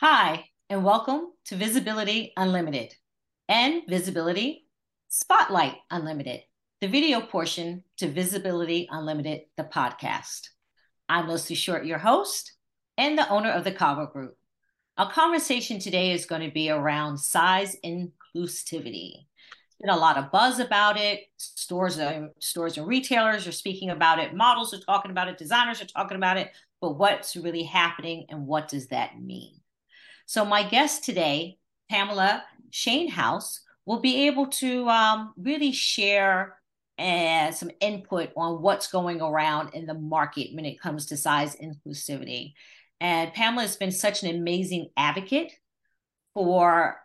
Hi, and welcome to Visibility Unlimited and Visibility Spotlight Unlimited, the video portion to Visibility Unlimited, the podcast. I'm Leslie Short, your host and the owner of the Cabo Group. Our conversation today is going to be around size inclusivity. Been a lot of buzz about it. Stores, are, stores and retailers are speaking about it. Models are talking about it. Designers are talking about it. But what's really happening and what does that mean? So my guest today, Pamela Shainhouse, will be able to um, really share and some input on what's going around in the market when it comes to size inclusivity. And Pamela has been such an amazing advocate for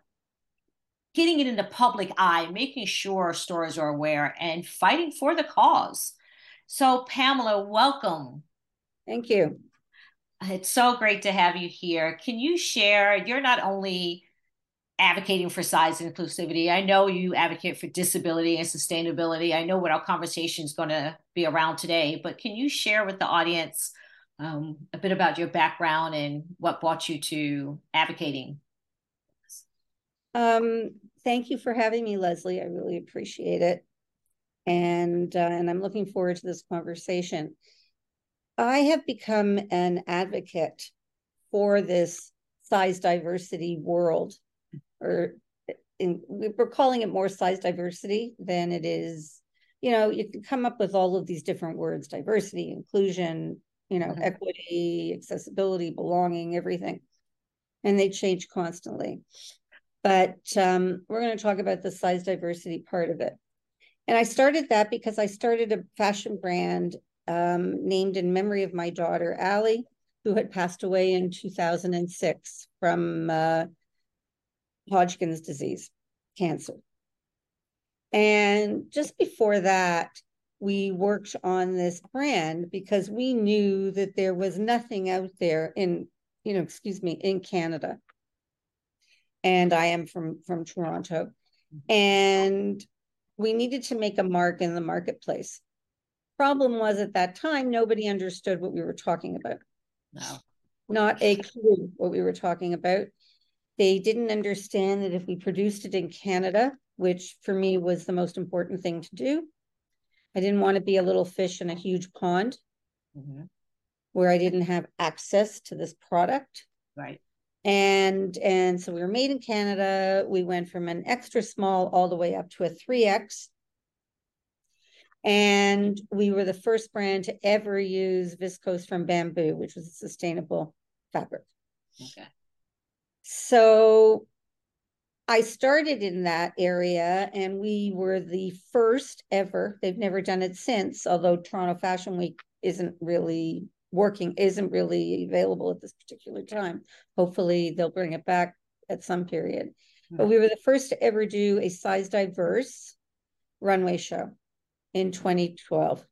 getting it in the public eye, making sure stores are aware, and fighting for the cause. So, Pamela, welcome. Thank you. It's so great to have you here. Can you share? You're not only advocating for size inclusivity. I know you advocate for disability and sustainability. I know what our conversation is going to be around today, but can you share with the audience um, a bit about your background and what brought you to advocating? Um, thank you for having me, Leslie. I really appreciate it, and uh, and I'm looking forward to this conversation. I have become an advocate for this size diversity world, or in, we're calling it more size diversity than it is. You know, you can come up with all of these different words: diversity, inclusion, you know, mm-hmm. equity, accessibility, belonging, everything. And they change constantly. But um, we're going to talk about the size diversity part of it. And I started that because I started a fashion brand um, named in memory of my daughter, Allie, who had passed away in 2006 from uh, Hodgkin's disease, cancer. And just before that, we worked on this brand because we knew that there was nothing out there in, you know, excuse me, in Canada. And I am from from Toronto. And we needed to make a mark in the marketplace. Problem was at that time, nobody understood what we were talking about. No. Not a clue what we were talking about. They didn't understand that if we produced it in Canada, which for me was the most important thing to do, I didn't want to be a little fish in a huge pond mm-hmm. where I didn't have access to this product. Right. And and so we were made in Canada. We went from an extra small all the way up to a 3X. And we were the first brand to ever use viscose from bamboo, which was a sustainable fabric. Okay. So I started in that area and we were the first ever. They've never done it since, although Toronto Fashion Week isn't really working, isn't really available at this particular time. Hopefully they'll bring it back at some period. Mm-hmm. But we were the first to ever do a size diverse runway show in 2012.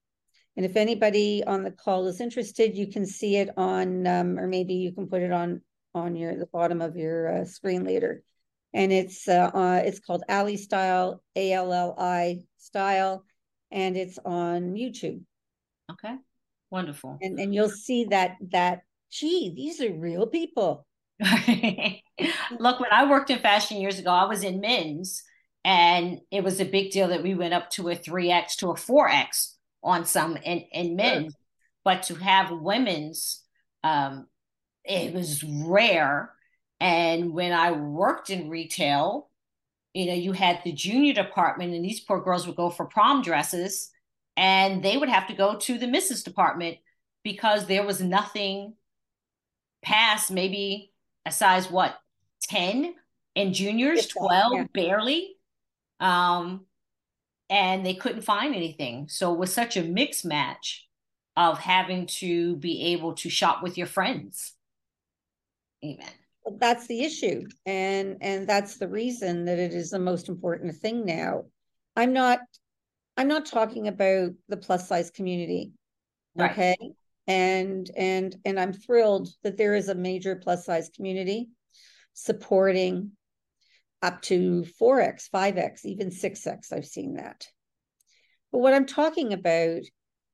And if anybody on the call is interested, you can see it on, um, or maybe you can put it on on your the bottom of your uh, screen later and it's uh, uh, it's called Alli Style, A L L I Style, and it's on YouTube. Okay, wonderful. And and you'll see that that gee, these are real people. Look, when I worked in fashion years ago, I was in men's, and it was a big deal that we went up to a three X to a four X on some in in men, sure. but to have women's, um, it was rare and when I worked in retail, you know, you had the junior department, and these poor girls would go for prom dresses, and they would have to go to the misses department because there was nothing past maybe a size what 10 and juniors 12 yeah. barely. Um and they couldn't find anything. So it was such a mixed match of having to be able to shop with your friends. Amen. That's the issue and and that's the reason that it is the most important thing now. I'm not i'm not talking about the plus size community right. okay and and and i'm thrilled that there is a major plus size community supporting up to 4x 5x even 6x i've seen that But what I'm talking about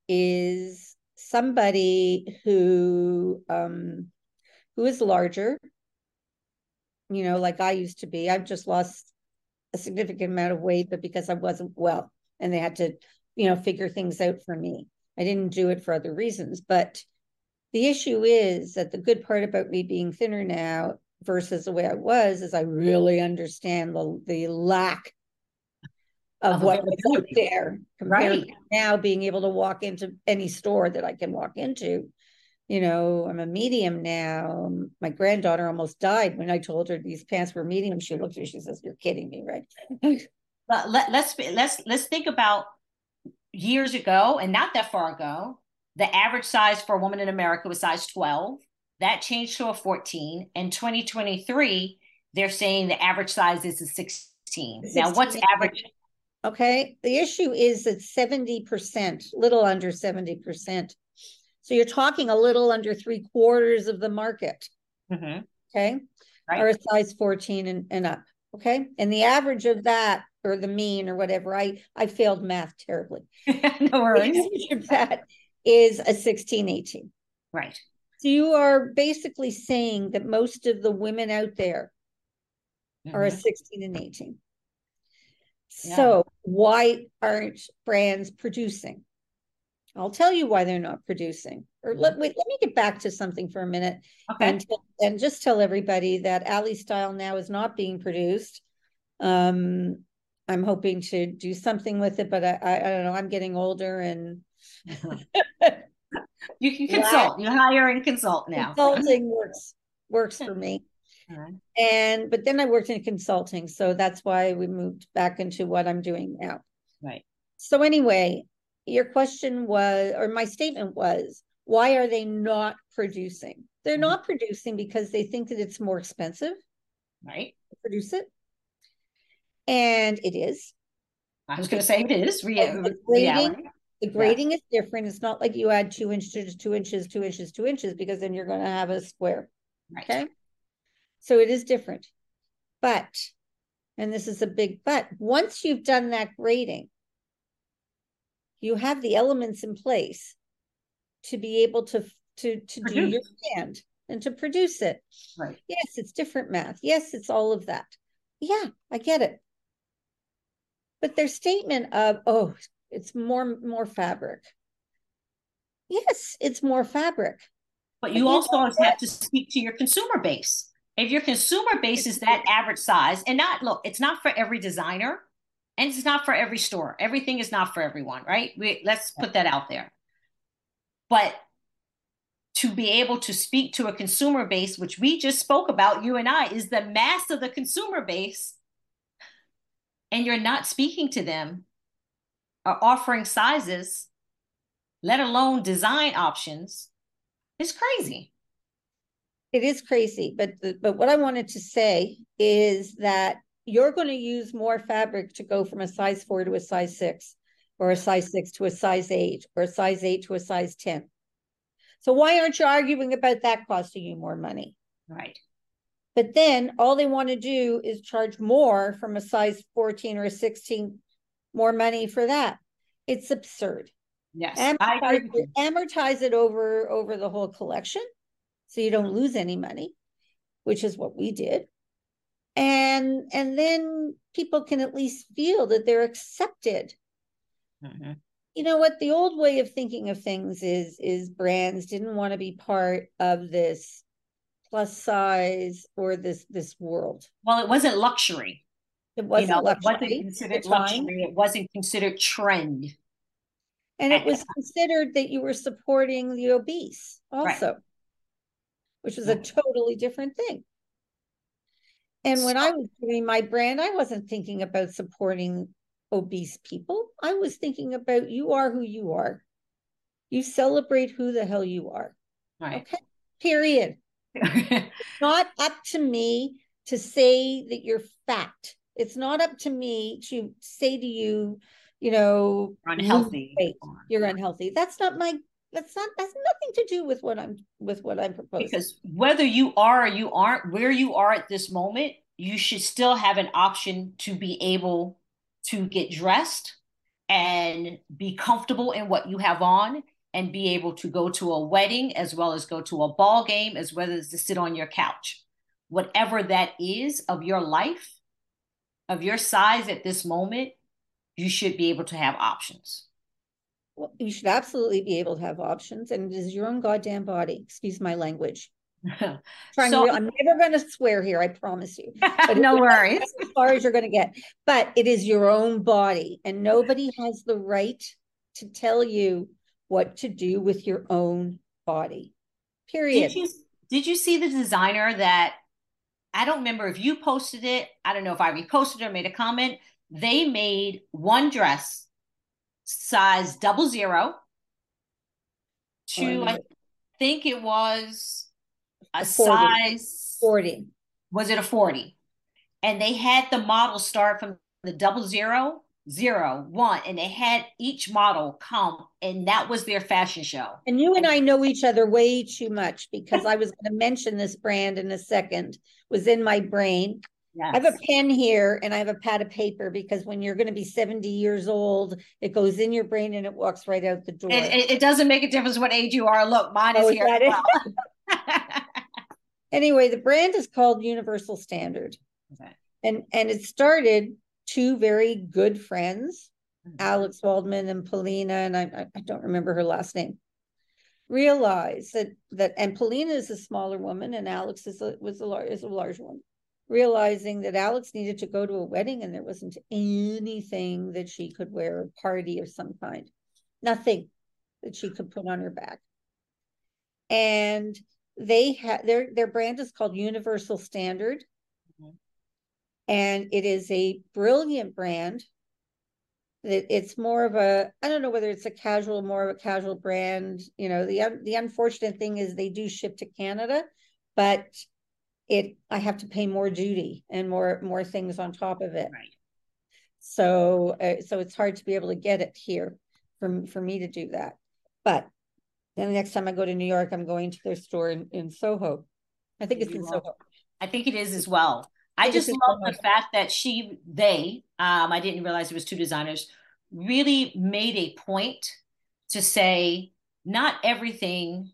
is somebody who um, who is larger. You know, like I used to be. I've just lost a significant amount of weight, but because I wasn't well, and they had to, you know, figure things out for me. I didn't do it for other reasons, but the issue is that the good part about me being thinner now versus the way I was is I really understand the the lack of, what was out there compared right. to now being able to walk into any store that I can walk into. You know, I'm a medium now. My granddaughter almost died when I told her these pants were medium. She looked at me, she says, You're kidding me, right? but let, let's let's let's think about years ago and not that far ago. The average size for a woman in America was size 12. That changed to a 14. In 2023, they're saying the average size is a 16. 16. Now, what's average? Okay. The issue is that 70%, little under 70%. So you're talking a little under three quarters of the market. Mm-hmm. Okay. Right. Are a size 14 and, and up. Okay. And the average of that or the mean or whatever, I I failed math terribly. no worries. The average of that is a 16, 18. Right. So you are basically saying that most of the women out there mm-hmm. are a mm-hmm. 16 and 18. Yeah. So why aren't brands producing? I'll tell you why they're not producing. Or let wait, let me get back to something for a minute okay. and, and just tell everybody that Alli Style now is not being produced. Um, I'm hoping to do something with it, but I, I, I don't know. I'm getting older and you can consult. You hire and consult now. Consulting works works for me. Right. And but then I worked in consulting, so that's why we moved back into what I'm doing now. Right. So anyway, your question was, or my statement was, why are they not producing? They're mm-hmm. not producing because they think that it's more expensive. Right. To produce it. And it is. I was going to say it is. Rea- the grading, the grading yeah. is different. It's not like you add two inches, two inches, two inches, two inches, because then you're going to have a square. Right. Okay. So it is different. But, and this is a big but, once you've done that grading, you have the elements in place to be able to to to produce. do your stand and to produce it. Right. Yes, it's different math. Yes, it's all of that. Yeah, I get it. But their statement of, oh, it's more more fabric. Yes, it's more fabric. But you also have to speak to your consumer base. If your consumer base is that average size, and not look, it's not for every designer, and it's not for every store. Everything is not for everyone, right? We, let's put that out there. But to be able to speak to a consumer base, which we just spoke about, you and I, is the mass of the consumer base, and you're not speaking to them or offering sizes, let alone design options, is crazy. It is crazy, but the, but what I wanted to say is that you're going to use more fabric to go from a size four to a size six, or a size six to a size eight, or a size eight to a size 10. So why aren't you arguing about that costing you more money? Right. But then all they want to do is charge more from a size 14 or a 16, more money for that. It's absurd. Yes. Amortize, amortize it over over the whole collection so you don't lose any money, which is what we did and and then people can at least feel that they're accepted mm-hmm. you know what the old way of thinking of things is is brands didn't want to be part of this plus size or this this world well it wasn't luxury it wasn't, you know, luxury, it wasn't considered luxury it wasn't considered trend and it was considered that you were supporting the obese also right. which was a totally different thing and when I was doing my brand, I wasn't thinking about supporting obese people. I was thinking about you are who you are. You celebrate who the hell you are. Right. Okay. Period. It's not up to me to say that you're fat. It's not up to me to say to you, you know, unhealthy. You're unhealthy. That's not my that's not that's nothing to do with what i'm with what i'm proposing because whether you are or you aren't where you are at this moment you should still have an option to be able to get dressed and be comfortable in what you have on and be able to go to a wedding as well as go to a ball game as well as to sit on your couch. Whatever that is of your life, of your size at this moment, you should be able to have options. Well, you should absolutely be able to have options, and it is your own goddamn body. Excuse my language. Trying so, to, I'm never going to swear here, I promise you. But no worries. As far as you're going to get, but it is your own body, and nobody has the right to tell you what to do with your own body. Period. Did you, did you see the designer that I don't remember if you posted it. I don't know if I reposted or made a comment. They made one dress size double zero to, oh, I think it was a 40. size 40. Was it a 40? And they had the model start from the double zero zero, one, and they had each model come, and that was their fashion show. And you and I know each other way too much because I was going to mention this brand in a second. Was in my brain. Yes. I have a pen here and I have a pad of paper because when you're going to be 70 years old, it goes in your brain and it walks right out the door. It, it, it doesn't make a difference what age you are. Look, mine oh, is here. Well. anyway, the brand is called Universal Standard. Okay. And and it started two very good friends, mm-hmm. Alex Waldman and Polina, and I, I don't remember her last name, realize that that and Polina is a smaller woman and Alex is a was a large is a large one. Realizing that Alex needed to go to a wedding and there wasn't anything that she could wear, a party of some kind, nothing that she could put on her back. And they had their their brand is called Universal Standard and it is a brilliant brand. That it's more of a I don't know whether it's a casual, more of a casual brand. You know, the the unfortunate thing is they do ship to Canada, but it I have to pay more duty and more more things on top of it. Right. So uh, so it's hard to be able to get it here for for me to do that. But then the next time I go to New York, I'm going to their store in, in Soho. I think it's in Soho. I think it is as well. I just love the fact that she, they, um, I didn't realize it was two designers, really made a point to say not everything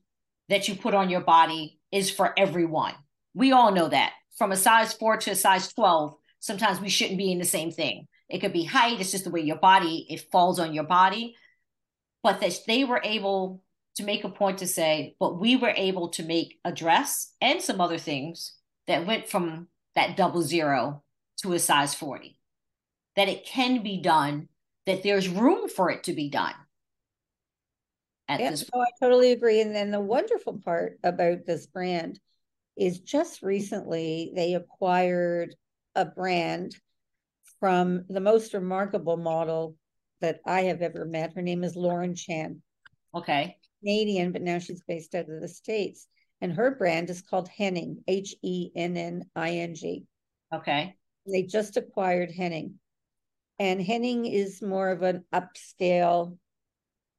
that you put on your body is for everyone. We all know that. From a size four to a size 12, sometimes we shouldn't be in the same thing. It could be height, it's just the way your body, it falls on your body. But that they were able to make a point to say, but we were able to make a dress and some other things that went from that double zero to a size 40. That it can be done, that there's room for it to be done. At yeah, this I totally agree. And then the wonderful part about this brand is just recently they acquired a brand from the most remarkable model that I have ever met. Her name is Lauren Chan. Okay. Canadian, but now she's based out of the States and her brand is called Henning, H E N N I N G. Okay. They just acquired Henning. And Henning is more of an upscale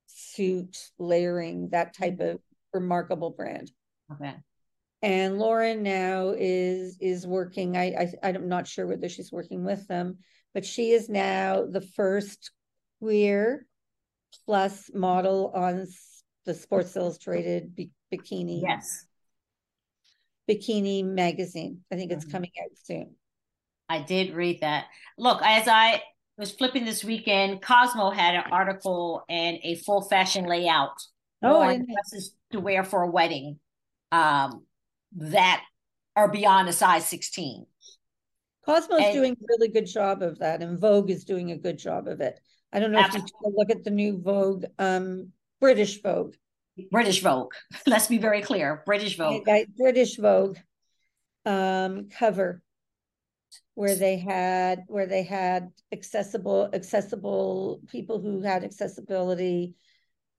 suit layering, that type of remarkable brand. Okay. And Lauren now is is working. I, I I'm not sure whether she's working with them, but she is now the first queer plus model on the Sports Illustrated bikini. Yes. Bikini magazine. I think it's mm-hmm. coming out soon. I did read that. Look, as I was flipping this weekend, Cosmo had an article and a full fashion layout oh, on dresses to wear for a wedding um, that are beyond a size 16. Cosmo's and, doing a really good job of that, and Vogue is doing a good job of it. I don't know absolutely. if you look at the new Vogue, um, British Vogue. British Vogue. Let's be very clear. British Vogue. British Vogue um, cover where they had where they had accessible accessible people who had accessibility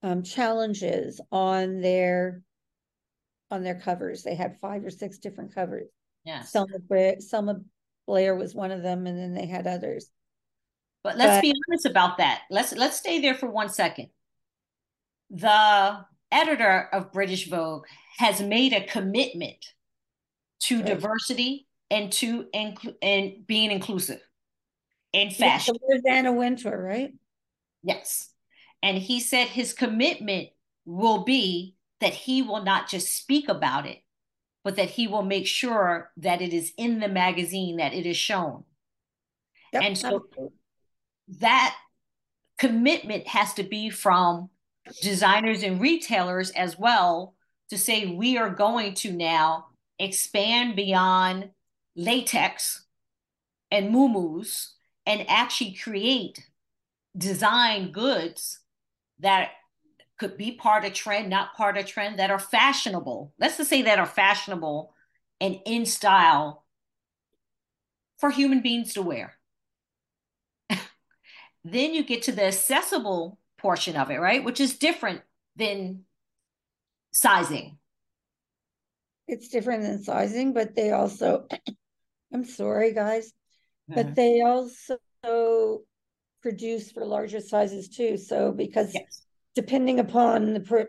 um, challenges on their on their covers. They had five or six different covers. Yeah. Selma, Selma Blair was one of them, and then they had others. But let's but, be honest about that. Let's let's stay there for one second. The editor of British Vogue has made a commitment to right. diversity and to and being inclusive in fashion. Yeah, Anna Wintour, right? Yes. And he said his commitment will be that he will not just speak about it, but that he will make sure that it is in the magazine, that it is shown. Yep, and so that commitment has to be from designers and retailers as well to say we are going to now expand beyond latex and muumuus and actually create design goods that could be part of trend, not part of trend, that are fashionable. Let's just say that are fashionable and in style for human beings to wear. then you get to the accessible portion of it, right? Which is different than sizing. It's different than sizing, but they also, I'm sorry, guys, but mm-hmm. they also produce for larger sizes too. So because yes. depending upon the per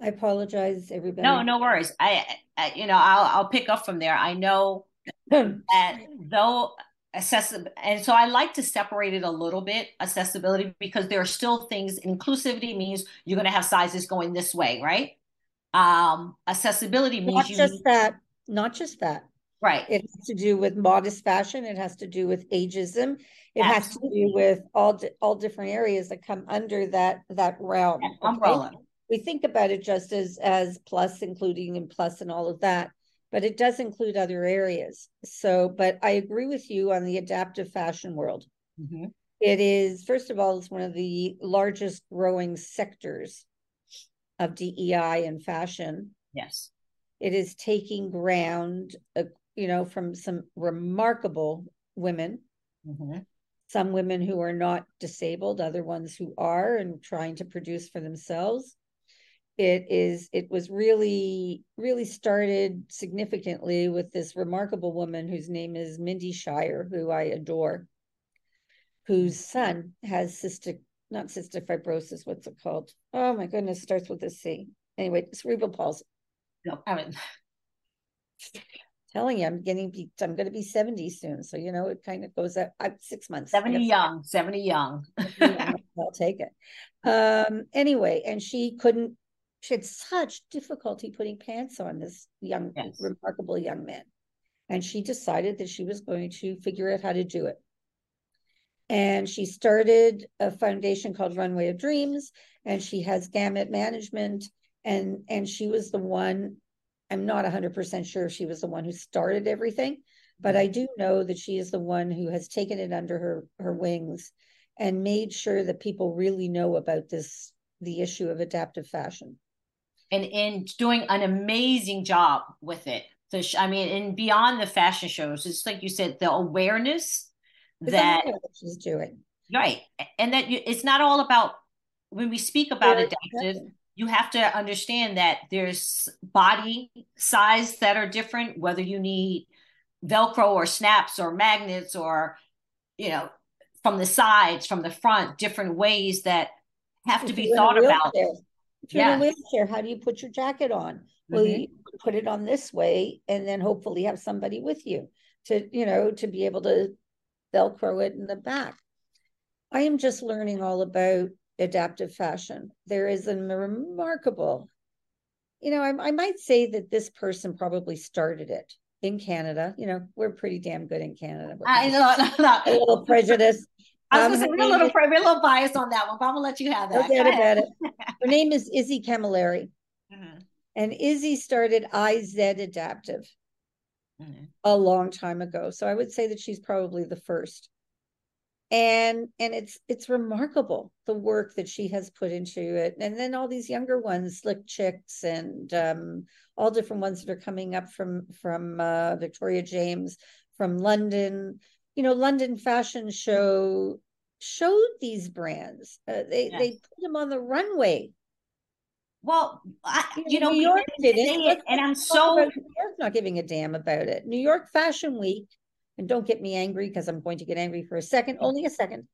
I apologize, everybody. No, no worries. I, I you know, I'll I'll pick up from there. I know that though accessible and so i like to separate it a little bit accessibility because there are still things inclusivity means you're going to have sizes going this way right um accessibility means not just need, that not just that Right. It has to do with modest fashion. It has to do with ageism. It Absolutely. has to do with all all different areas that come under that that realm. Okay? Umbrella. We think about it just as as plus, including and plus and all of that, but it does include other areas. So, but I agree with you on the adaptive fashion world. Mm-hmm. It is first of all, it's one of the largest growing sectors of DEI and fashion. Yes. It is taking ground uh, you know, from some remarkable women. Mm-hmm. Some women who are not disabled, other ones who are and trying to produce for themselves. It is, it was really, really started significantly with this remarkable woman whose name is Mindy Scheier, who I adore, whose son has cystic, not cystic fibrosis, what's it called? Oh my goodness, starts with a C. Anyway, cerebral palsy. No, I mean, telling you, I'm getting I'm going to be 70 soon. So, you know, it kind of goes up I'm six months. 70 young, 70 young. I'll take it. Um, anyway, and she couldn't, she had such difficulty putting pants on this young, yes. remarkable young man. And she decided that she was going to figure out how to do it. And she started a foundation called Runway of Dreams, and she has gamut management. And and she was the one I'm not 100% sure if she was the one who started everything, but mm-hmm. I do know that she is the one who has taken it under her, her wings and made sure that people really know about this, the issue of adaptive fashion. And in doing an amazing job with it. So, I mean, and beyond the fashion shows, it's like you said, the awareness that she's doing. Right. And that you, it's not all about when we speak about adaptive, you have to understand that there's body size that are different, whether you need Velcro or snaps or magnets or, you know, from the sides, from the front, different ways that have to be thought about. If you're yeah. in a wheelchair, how do you put your jacket on? Well, mm-hmm. you put it on this way and then hopefully have somebody with you to, you know, to be able to Velcro it in the back. I am just learning all about adaptive fashion. There is a remarkable, you know, I, I might say that this person probably started it in Canada. You know, we're pretty damn good in Canada. I know, not a little prejudice. I was um, we're a little, we're a little biased on that one, but I'm gonna let you have that. Forget about it. Her name is Izzy Camilleri, mm-hmm. and Izzy started IZ Adaptive mm-hmm. a long time ago. So I would say that she's probably the first and and it's it's remarkable the work that she has put into it and then all these younger ones slick chicks and um, all different ones that are coming up from from uh, victoria james from london you know london fashion show showed these brands uh, they yes. they put them on the runway well, I, you know, New York did it, and I'm so New York not giving a damn about it. New York Fashion Week and don't get me angry because I'm going to get angry for a second, only a second.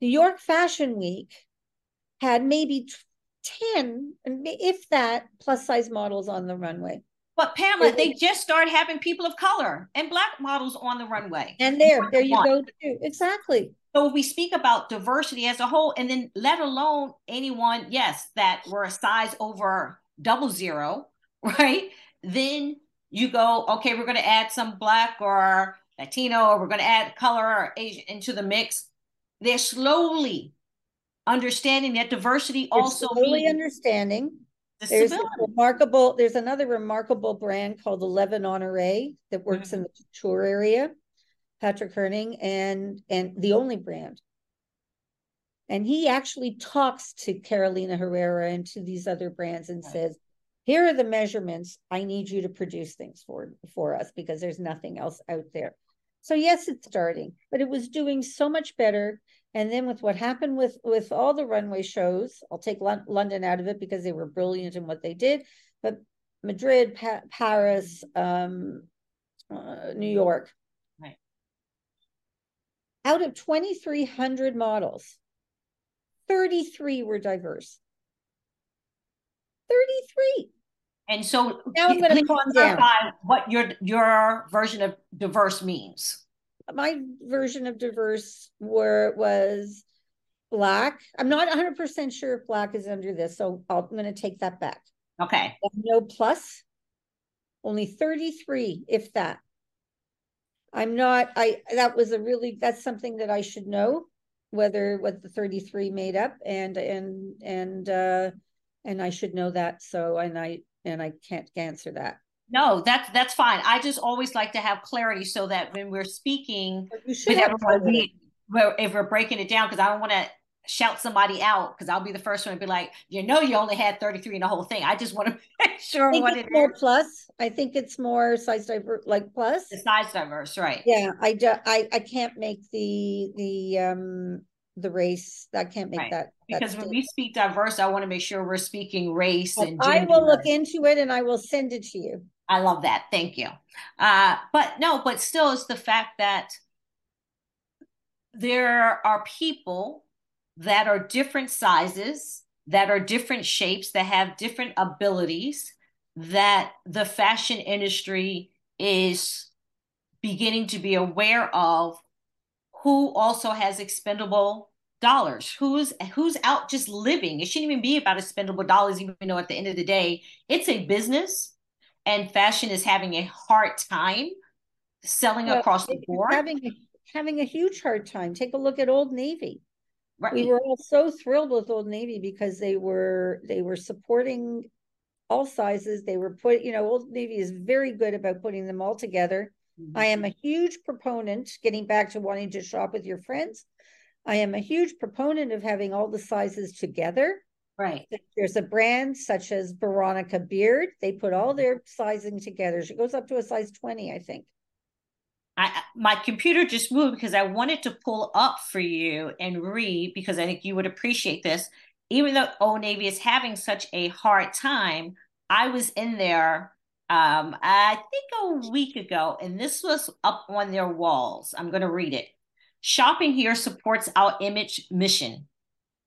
New York Fashion Week had maybe 10, if that, plus size models on the runway. But Pamela, they just started having people of color and black models on the runway. And there, there you go too. Exactly. So we speak about diversity as a whole, and then let alone anyone, yes, that were a size over double zero, right? Then you go, okay, we're going to add some black or Latino, or we're going to add color or Asian into the mix. They're slowly understanding that diversity They're also slowly understanding there's remarkable. There's another remarkable brand called Eleven Honore that works mm-hmm. in the couture area. Patrick Herning and and the only brand. And he actually talks to Carolina Herrera and to these other brands and right. says, "Here are the measurements. I need you to produce things for for us because there's nothing else out there." So yes, it's starting, but it was doing so much better and then with what happened with with all the runway shows, I'll take London out of it because they were brilliant in what they did, but Madrid, pa- Paris, um, uh, New York. Right. Out of 2,300 models, 33 were diverse. 33. And so now I'm going to calm down. what your your version of diverse means my version of diverse were was black. I'm not 100% sure if black is under this, so i am going to take that back. Okay. No plus, only 33, if that. I'm not, I, that was a really, that's something that I should know whether what the 33 made up and, and, and, uh, and I should know that. So, and I, and I can't answer that. No, that's that's fine. I just always like to have clarity so that when we're speaking with everyone, we, if we're breaking it down, because I don't want to shout somebody out because I'll be the first one to be like, you know, you only had 33 in the whole thing. I just want to make sure what it more is. plus. I think it's more size diverse, like plus. The size diverse, right? Yeah, I do, I I can't make the the um the race. I can't make right. that because when we speak diverse, I want to make sure we're speaking race and. I will look into it and I will send it to you. I love that. Thank you. Uh, but no, but still, it's the fact that there are people that are different sizes, that are different shapes, that have different abilities, that the fashion industry is beginning to be aware of who also has expendable dollars who's who's out just living it shouldn't even be about expendable dollars even though at the end of the day it's a business and fashion is having a hard time selling well, across the board. Having a, having a huge hard time. Take a look at Old Navy. Right. We were all so thrilled with Old Navy because they were they were supporting all sizes. They were put, you know, Old Navy is very good about putting them all together. I am a huge proponent, getting back to wanting to shop with your friends. I am a huge proponent of having all the sizes together Right. There's a brand such as Veronica Beard. They put all their sizing together. She goes up to a size 20, I think. I, my computer just moved because I wanted to pull up for you and read because I think you would appreciate this. Even though Old Navy is having such a hard time, I was in there um, I think a week ago, and this was up on their walls. I'm going to read it. Shopping here supports our image mission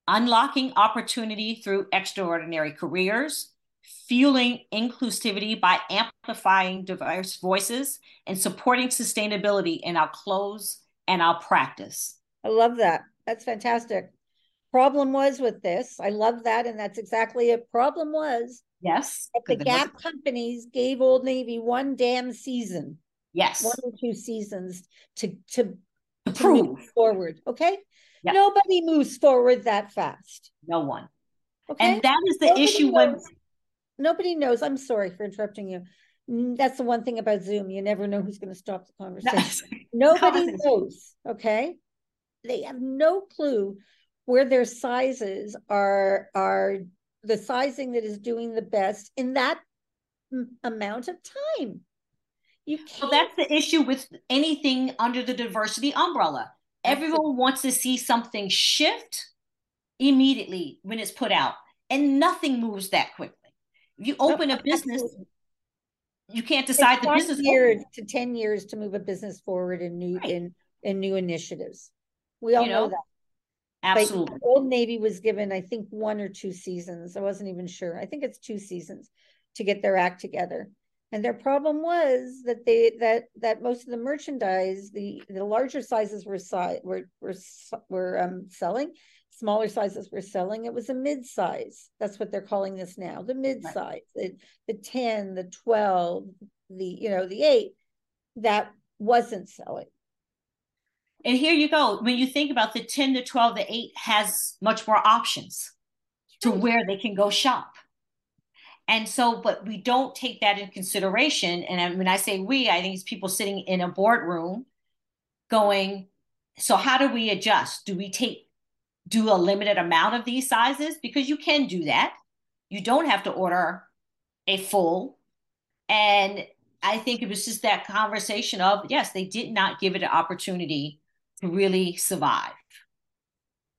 unlocking opportunity through extraordinary careers, fueling inclusivity by amplifying diverse voices, and supporting sustainability in our clothes and our practice. I love that. That's fantastic. Problem was with this, I love that. And that's exactly it. Problem was, yes, the Gap companies gave Old Navy one damn season. Yes. One or two seasons to, to, to prove forward. Okay. Yep. Nobody moves forward that fast. No one. Okay. And that is the nobody issue knows. when nobody knows. I'm sorry for interrupting you. Mm, that's the one thing about Zoom. You never know who's going to stop the conversation. nobody knows. Okay. They have no clue where their sizes are are the sizing that is doing the best in that amount of time. You can't. Well, that's the issue with anything under the diversity umbrella. Everyone wants to see something shift immediately when it's put out, and nothing moves that quickly. If you open no, a business, absolutely. you can't decide the business years to 10 years to move a business forward in new right. in, in new initiatives. We all you know, know that. Absolutely. But Old Navy was given, I think, one or two seasons. I wasn't even sure. I think it's two seasons to get their act together. And their problem was that they that that most of the merchandise, the the larger sizes were si- were were were um, selling, smaller sizes were selling. It was a mid size. That's what they're calling this now, the mid size, right. the, the 10, the 12, the you know, the 8 that wasn't selling. And here you go. When you think about the 10, to 12, the 8 has much more options to where they can go shop. And so, but we don't take that in consideration. And when I say we, I think it's people sitting in a boardroom going, so how do we adjust? Do we take, do a limited amount of these sizes? Because you can do that. You don't have to order a full. And I think it was just that conversation of, yes, they did not give it an opportunity really survive.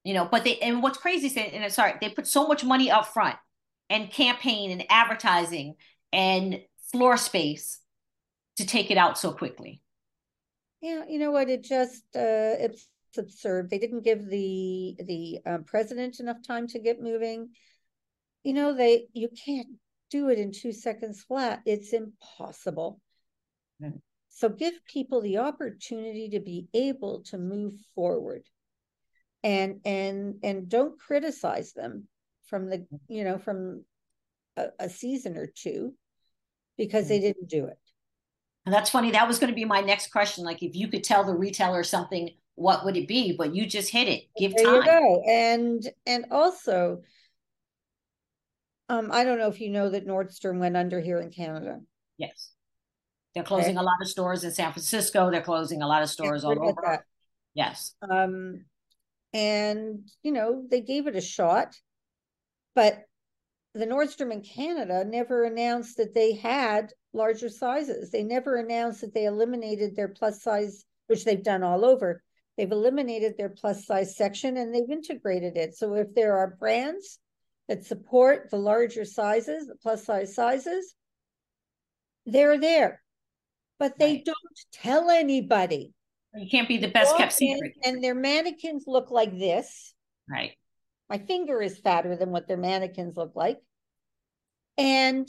You know, but they, and what's crazy is, and sorry, they put so much money up front and campaign and advertising and floor space to take it out so quickly. Yeah, you know what? It just uh, it's absurd. They didn't give the the um, president enough time to get moving. You know, they you can't do it in two seconds flat. It's impossible. Mm. So give people the opportunity to be able to move forward, and and and don't criticize them from the you know from a, a season or two because they mm. didn't do it. And that's funny. That was going to be my next question. Like if you could tell the retailer something what would it be? But you just hit it. Give there time. you go. and and also um i don't know if you know that nordstrom went under here in canada. Yes they're closing okay. a lot of stores in san francisco they're closing a lot of stores all over that. yes um and you know they gave it a shot but the Nordstrom in Canada never announced that they had larger sizes. They never announced that they eliminated their plus size, which they've done all over. They've eliminated their plus size section and they've integrated it. So if there are brands that support the larger sizes, the plus size sizes, they're there. But they right. don't tell anybody. You can't be the best kept secret. And their mannequins look like this. Right. My finger is fatter than what their mannequins look like. And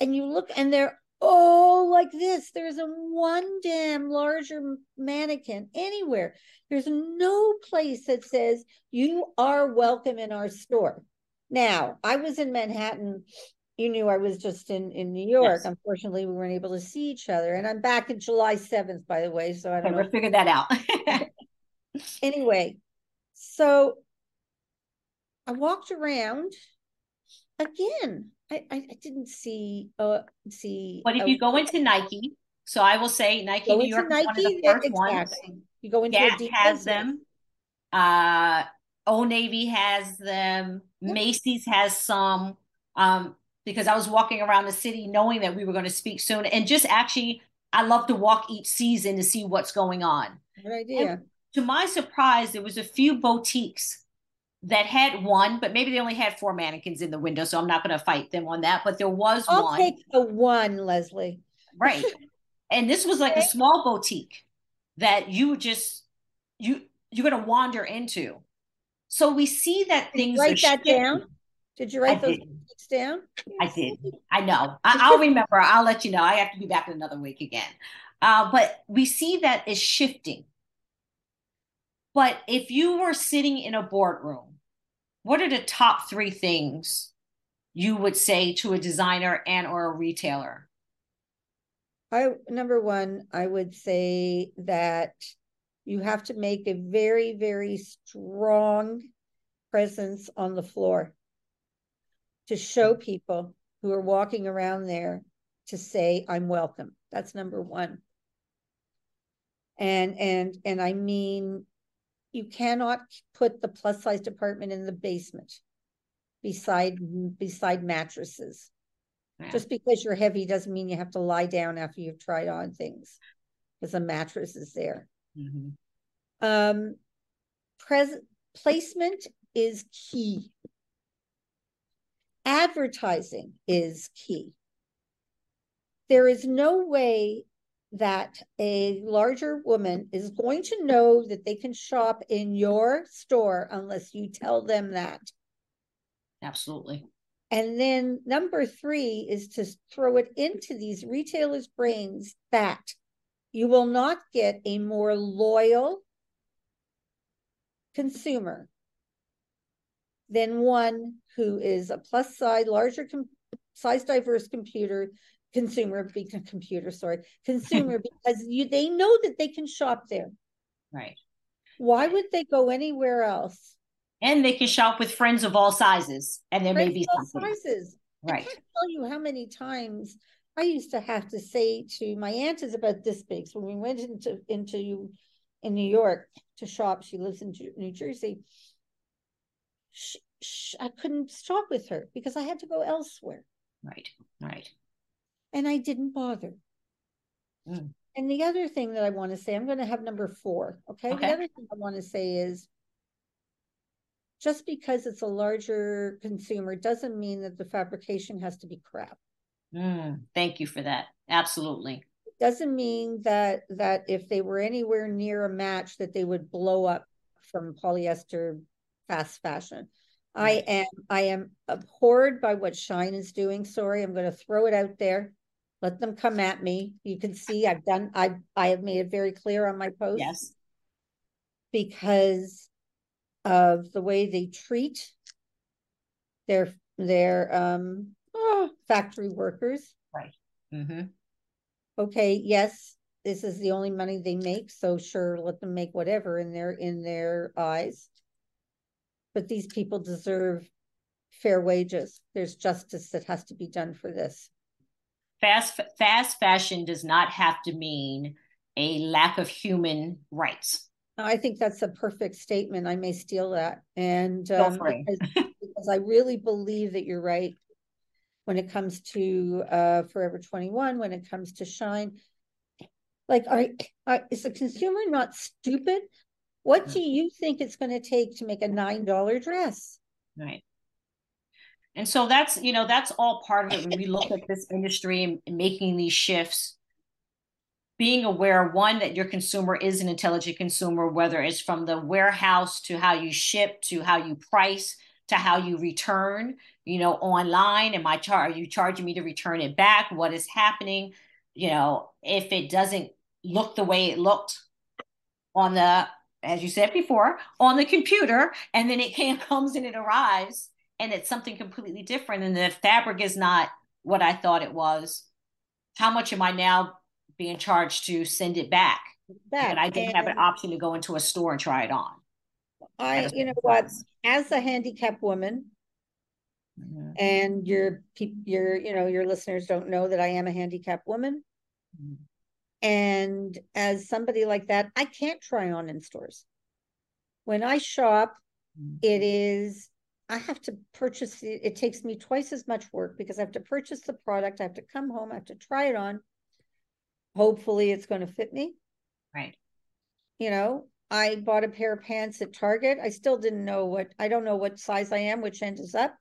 and you look and they're all like this. There's a one damn larger mannequin anywhere. There's no place that says you are welcome in our store. Now, I was in Manhattan. You knew I was just in in New York. Yes. Unfortunately, we weren't able to see each other. And I'm back in July 7th, by the way. So I don't okay, know. We'll figure that out. anyway, so I walked around again. I, I, didn't see uh see. But if you go into Nike, so I will say Nike New York Nike, one of the first exactly. ones. You go into Gap has them. Uh, Old Navy has them. Yep. Macy's has some. Um, because I was walking around the city knowing that we were going to speak soon, and just actually, I love to walk each season to see what's going on. Good idea. And to my surprise, there was a few boutiques that had one, but maybe they only had four mannequins in the window, so I'm not going to fight them on that. But there was I'll one. take the one, Leslie. Right, and this was like a small boutique that you just you you're going to wander into. So we see that things write that down. Did you write I those boutiques down? I did. I know. I, will remember. I'll let you know. I have to be back in another week again. Uh, but we see that is shifting. But if you were sitting in a boardroom what are the top three things you would say to a designer and or a retailer i number one i would say that you have to make a very very strong presence on the floor to show people who are walking around there to say i'm welcome that's number one and and and i mean you cannot put the plus size department in the basement beside beside mattresses. Yeah. Just because you're heavy doesn't mean you have to lie down after you've tried on things, because a mattress is there. Mm-hmm. Um, pres- placement is key. Advertising is key. There is no way that a larger woman is going to know that they can shop in your store unless you tell them that. Absolutely. And then number three is to throw it into these retailers' brains that you will not get a more loyal consumer than one who is a plus size, larger com- size diverse computer consumer computer sorry consumer because you they know that they can shop there. Right. Why would they go anywhere else? And they can shop with friends of all sizes and there friends may be all sizes. Right. i can't tell you how many times i used to have to say to my aunt is about this big. So when we went into into in new york to shop she lives in new jersey she, she, i couldn't shop with her because i had to go elsewhere right right and I didn't bother. Mm. And the other thing that I want to say, I'm going to have number four. Okay? okay. The other thing I want to say is just because it's a larger consumer doesn't mean that the fabrication has to be crap. Mm, thank you for that. Absolutely. It doesn't mean that that if they were anywhere near a match that they would blow up from polyester fast fashion. I am I am abhorred by what Shein is doing. Sorry, I'm going to throw it out there. Let them come at me. You can see I've done I I have made it very clear on my post. Yes. Because of the way they treat their their um oh, factory workers. Right. Mm-hmm. Okay, yes, this is the only money they make, so sure, let them make whatever in their in their eyes. But these people deserve fair wages. There's justice that has to be done for this fast fast fashion does not have to mean a lack of human rights. I think that's a perfect statement. I may steal that, and um, because, because, I really believe that you're right when it comes to uh, Forever 21, when it comes to Shein. Like, are, are is the consumer not stupid? What uh-huh. do you think it's going to take to make a nine dollar dress? Right. And so that's, you know, that's all part of it when we look at this industry and, and making these shifts. Being aware, one, that your consumer is an intelligent consumer, whether it's from the warehouse to how you ship to how you price to how you return, you know, online. Am I char- are you charging me to return it back? What is happening? You know, if it doesn't look the way it looked on the, as you said before, on the computer, and then it can comes and it arrives and it's something completely different and the fabric is not what I thought it was, how much am I now being charged to send it back? back. And I didn't and have an option to go into a store and try it on. I, you know what, as a handicapped woman, mm-hmm. and your your you know your listeners don't know that I am a handicapped woman. Mm-hmm. And as somebody like that, I can't try on in stores. When I shop, mm-hmm. it is I have to purchase it. It takes me twice as much work because I have to purchase the product. I have to come home. I have to try it on. Hopefully, it's going to fit me. Right. You know, I bought a pair of pants at Target. I still didn't know what, I don't know what size I am, which end is up.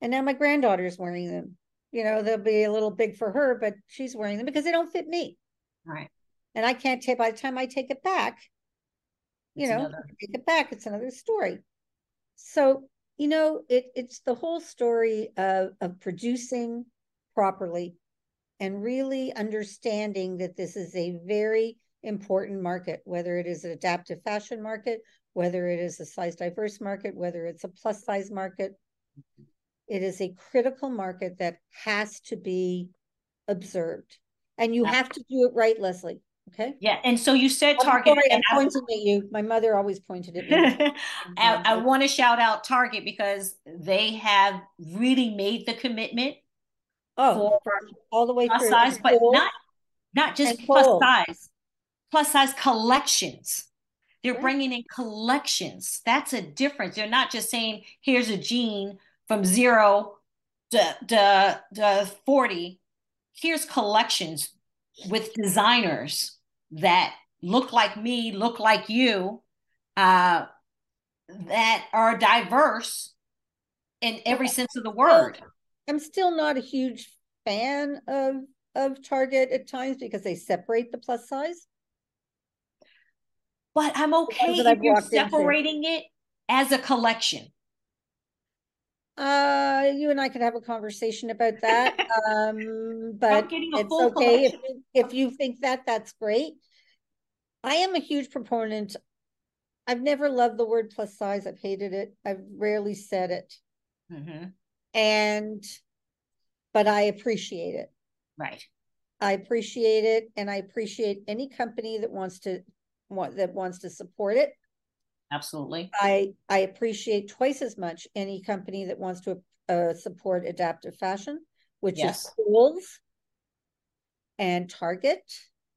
And now my granddaughter's wearing them. You know, they'll be a little big for her, but she's wearing them because they don't fit me. Right. And I can't take, by the time I take it back, you it's know, another... take it back, it's another story. So you know, it, it's the whole story of, of producing properly and really understanding that this is a very important market, whether it is an adaptive fashion market, whether it is a size diverse market, whether it's a plus size market. It is a critical market that has to be observed. And you have to do it right, Leslie. Okay. Yeah, and so you said Target. Sorry, I'm pointing at you. My mother always pointed at me. I, I mm-hmm. want to shout out Target because they have really made the commitment. Oh, all the way plus through. size, but not not just plus size, plus size collections. They're bringing in collections. That's a difference. They're not just saying, "Here's a jean from zero to, to, to forty. Here's collections with designers that look like me, look like you, uh, that are diverse in every sense of the word. I'm still not a huge fan of of Target at times because they separate the plus size. But I'm okay if you're separating into. it as a collection. Uh, you and I could have a conversation about that. Um, but it's okay if you, if you think that, that's great. I am a huge proponent. I've never loved the word plus size. I've hated it. I've rarely said it. Mm-hmm. And, but I appreciate it. Right. I appreciate it, and I appreciate any company that wants to want that wants to support it. Absolutely. I I appreciate twice as much any company that wants to uh, support adaptive fashion, which yes. is Kohl's and Target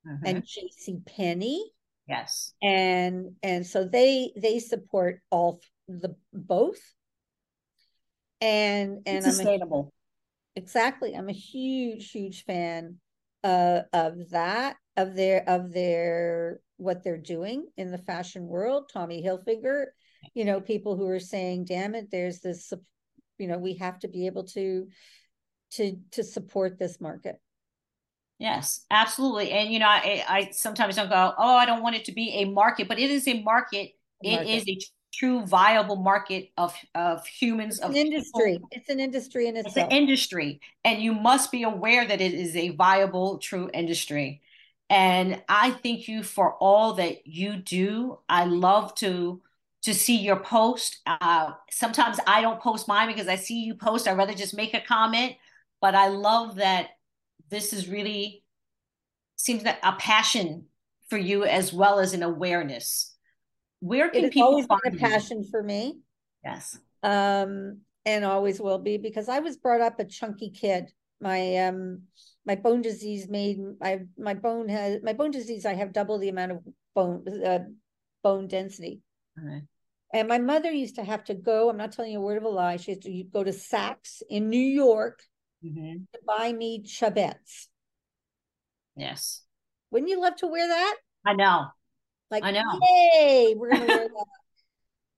mm-hmm. and J.C. Penney. Yes. And and so they they support all the both. And and it's sustainable. A, exactly. I'm a huge huge fan uh, of that of their of their what they're doing in the fashion world. Tommy Hilfiger, you know, people who are saying, "Damn it, there's this," you know, we have to be able to to to support this market. Yes, absolutely. And you know, I I sometimes don't go, "Oh, I don't want it to be a market," but it is a market. A market. It is a true viable market of of humans it's of an industry people. it's an industry in itself it's an industry and you must be aware that it is a viable true industry and I thank you for all that you do. I love to to see your post. Uh, sometimes I don't post mine because I see you post. I'd rather just make a comment. But I love that this is really seems that a passion for you as well as an awareness. Where can people always find been a passion you? for me? Yes. Um, and always will be because I was brought up a chunky kid. My um my bone disease made my my bone has my bone disease. I have double the amount of bone uh, bone density. Okay. And my mother used to have to go. I'm not telling you a word of a lie. She used to go to Saks in New York mm-hmm. to buy me Chubbettes. Yes. Wouldn't you love to wear that? I know. Like, I know. Hey, we're gonna wear that.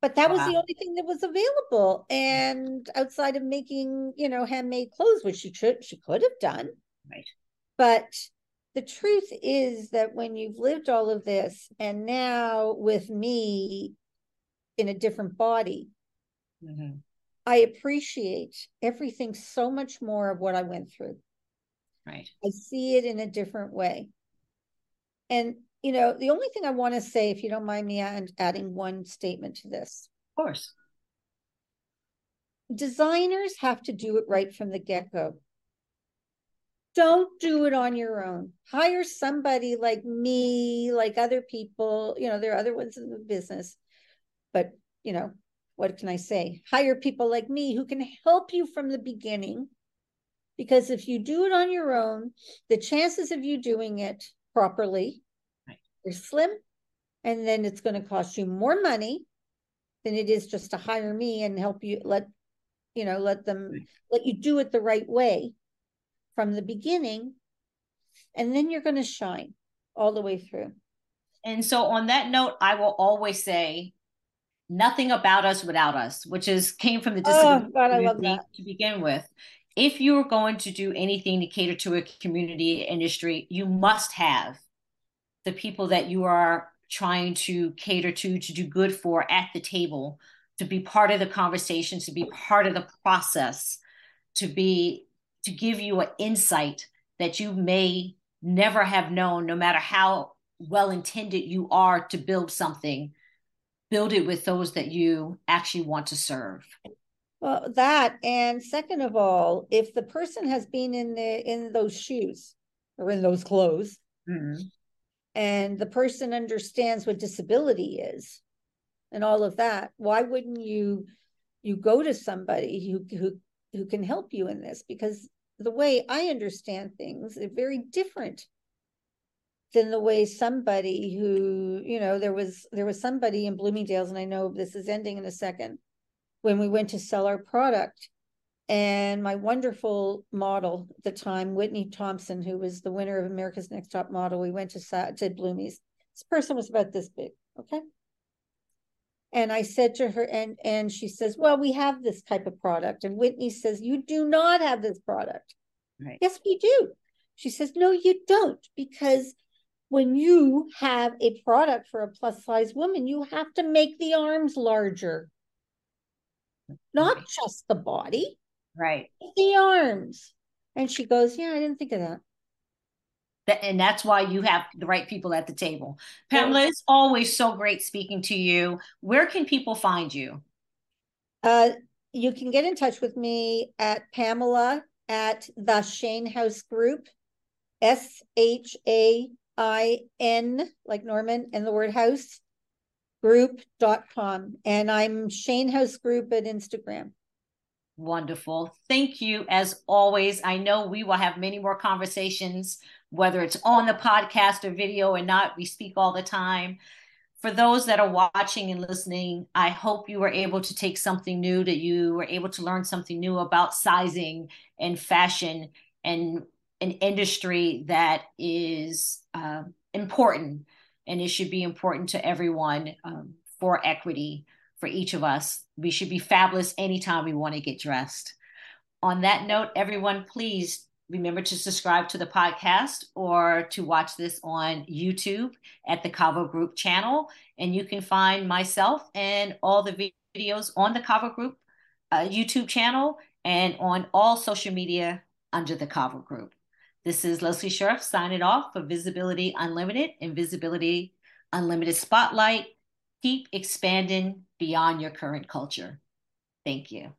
But that wow. was the only thing that was available. And outside of making, you know, handmade clothes, which she should she could have done, Right. But the truth is that when you've lived all of this and now with me in a different body, mm-hmm. I appreciate everything so much more of what I went through. Right. I see it in a different way. And, you know, the only thing I want to say, if you don't mind me adding one statement to this. Of course. Designers have to do it right from the get go. Don't do it on your own. Hire somebody like me, like other people. You know, there are other ones in the business, but you know, what can I say? Hire people like me who can help you from the beginning. Because if you do it on your own, the chances of you doing it properly right. are slim. And then it's going to cost you more money than it is just to hire me and help you let, you know, let them let you do it the right way from the beginning, and then you're going to shine all the way through. And so, on that note, I will always say, nothing about us without us, which is came from the disability oh, God, I love that. to begin with. If you are going to do anything to cater to a community industry, you must have the people that you are trying to cater to, to do good for at the table, to be part of the conversation, to be part of the process, to be to give you an insight that you may never have known, no matter how well intended you are to build something, build it with those that you actually want to serve. Well, that and second of all, if the person has been in the in those shoes or in those clothes, mm-hmm. And the person understands what disability is, and all of that, why wouldn't you you go to somebody who who who can help you in this? Because the way I understand things are very different than the way somebody who, you know, there was there was somebody in Bloomingdale's, and I know this is ending in a second, when we went to sell our product. And my wonderful model at the time, Whitney Thompson, who was the winner of America's Next Top Model, we went to to Bloomie's. This person was about this big, okay? And I said to her, and and she says, "Well, we have this type of product." And Whitney says, "You do not have this product." Right. Yes, we do. She says, "No, you don't, because when you have a product for a plus size woman, you have to make the arms larger. not just the body, right? The arms. And she goes, Yeah, I didn't think of that. that and that's why you have the right people at the table. Pamela, it's always so great speaking to you. Where can people find you? Uh, you can get in touch with me at Pamela at the Shainhouse Group, S H A I N, like Norman, and the word house, group.com. And I'm Shainhouse Group at Instagram. Wonderful. Thank you as always. I know we will have many more conversations, whether it's on the podcast or video or not. We speak all the time. For those that are watching and listening, I hope you were able to take something new, that you were able to learn something new about sizing and fashion and an industry that is uh, important and it should be important to everyone um, for equity for each of us. We should be fabulous anytime we want to get dressed. On that note, everyone, please remember to subscribe to the podcast or to watch this on YouTube at the Cavo Group channel. And you can find myself and all the videos on the Cavo Group uh, YouTube channel and on all social media under the Cavo Group. This is Leslie Short signing off for Visibility Unlimited and Visibility Unlimited Spotlight. Keep expanding beyond your current culture. Thank you.